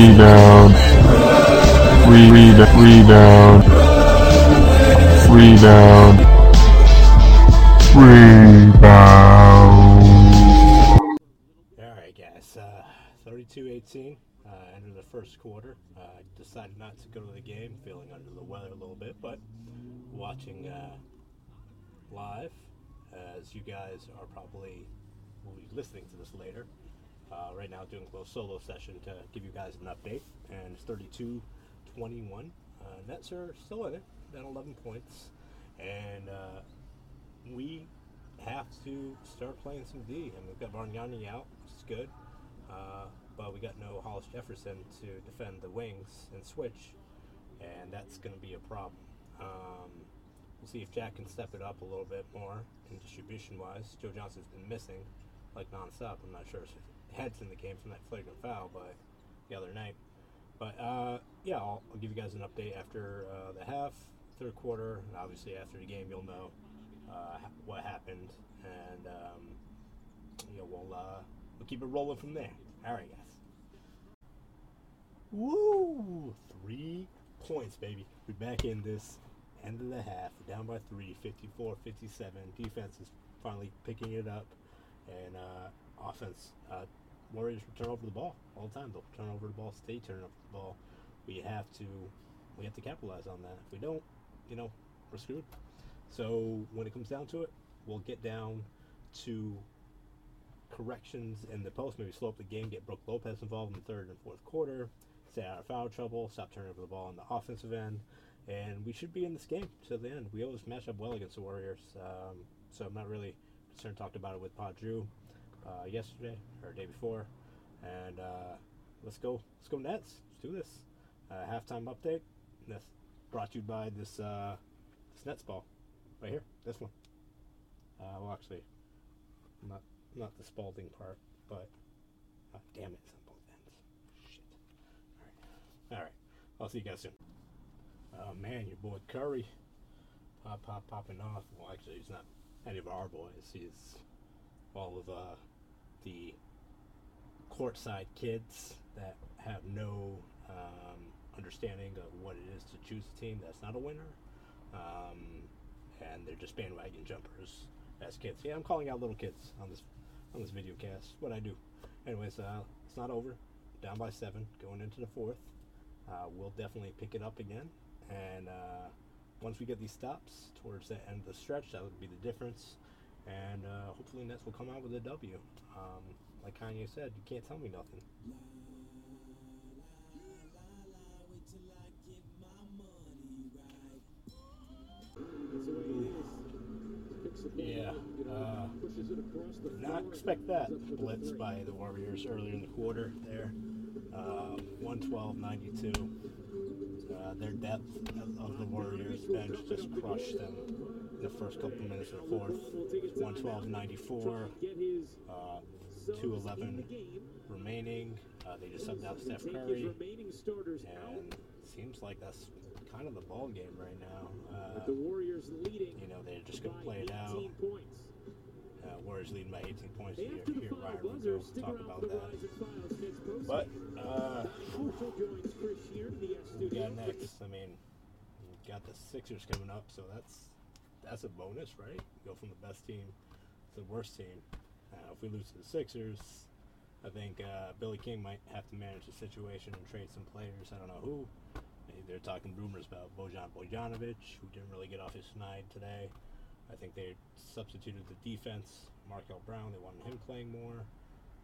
Rebound. Re- re- rebound. Rebound. Rebound. Alright, guys. Uh, 32 18. Uh, end of the first quarter. Uh, decided not to go to the game, feeling under the weather a little bit, but watching uh, live, as you guys are probably will be listening to this later. Right now, doing a little solo session to give you guys an update, and it's 32 21. Uh, Nets are still in it, down 11 points, and uh, we have to start playing some D. And we've got Bargnani out, which is good. Uh, but we got no Hollis Jefferson to defend the wings and switch, and that's going to be a problem. Um, we'll see if Jack can step it up a little bit more in distribution wise. Joe Johnson's been missing like nonstop. I'm not sure if head's in the game from that flagrant foul, but the other night. But uh, yeah, I'll, I'll give you guys an update after uh, the half, third quarter, and obviously after the game, you'll know uh, what happened, and um, you know we'll uh, we'll keep it rolling from there. All right, guys. Woo! Three points, baby. We're back in this end of the half. Down by three, 54 57. Defense is finally picking it up. And uh, offense, uh, Warriors will turn over the ball all the time. They'll turn over the ball, stay turning over the ball. We have to we have to capitalize on that. If we don't, you know, we're screwed. So when it comes down to it, we'll get down to corrections in the post, maybe slow up the game, get Brook Lopez involved in the third and fourth quarter, stay out of foul trouble, stop turning over the ball on the offensive end, and we should be in this game to the end. We always match up well against the Warriors, um, so I'm not really concerned. Talked about it with Pod Drew uh, yesterday or day before, and uh, let's go, let's go Nets. Let's do this. Uh, halftime update. That's brought to you by this uh, this Nets ball right here. This one. Uh, well, actually, not not the Spalding part, but uh, damn it, it's on both ends. Shit. All right, all right. I'll see you guys soon. Oh man, your boy Curry, pop pop popping off. Well, actually, he's not any of our boys. He's all of uh, the courtside kids that have no um, understanding of what it is to choose a team that's not a winner. Um, and they're just bandwagon jumpers as kids. Yeah, I'm calling out little kids on this on this video cast. What I do. Anyways, uh, it's not over. Down by seven, going into the fourth. Uh, we'll definitely pick it up again. And uh, once we get these stops towards the end of the stretch, that would be the difference. And uh, hopefully, Nets will come out with a W. Um, like Kanye said, you can't tell me nothing. Yeah. Uh, did not expect that blitz by the Warriors earlier in the quarter there. Uh, 112-92. Uh, their depth of the Warriors bench just crushed them in the first couple minutes of the fourth. 112-94. Uh, 211 remaining. Uh, they just subbed out Steph Curry. And seems like that's kind of the ball game right now. Uh, The Warriors leading you know, they're just going to play it out. 18 points. Uh, Warriors leading by 18 points the Here, foul Ryan stick talk about that. rise and files next post. But, uh, Marshall joins Chris here to the S who we studio. next? I mean, got the Sixers coming up, so that's that's a bonus, right? Go from the best team to the worst team. Uh, if we lose to the Sixers, I think uh, Billy King might have to manage the situation and trade some players. I don't know who. They- They're talking rumors about Bojan Bogdanovic, who didn't really get off his snide today. I think they substituted the defense, Markel Brown. They wanted him playing more,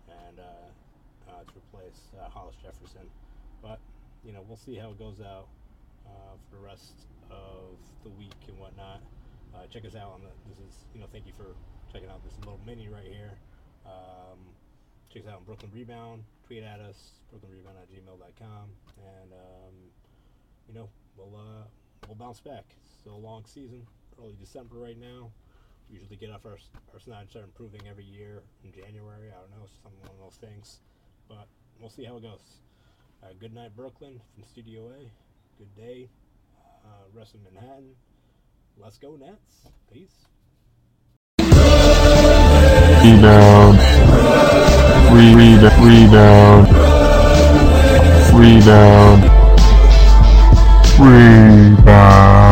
and uh, uh, to replace uh, Hollis Jefferson. But you know, we'll see how it goes out uh, for the rest of the week and whatnot. Uh, check us out on the. This is you know, thank you for checking out this little mini right here. Um, check us out on Brooklyn Rebound. Tweet at us, brooklynrebound at gmail.com. And, um, you know, we'll, uh, we'll bounce back. It's a long season, early December right now. We usually get off our our snide start improving every year in January. I don't know, something of those things, but we'll see how it goes. Uh, good night, Brooklyn from Studio A. Good day, uh, rest of Manhattan. Let's go Nets. Peace. Rebound. Re- rebound. Rebound. Rebound. Rebound.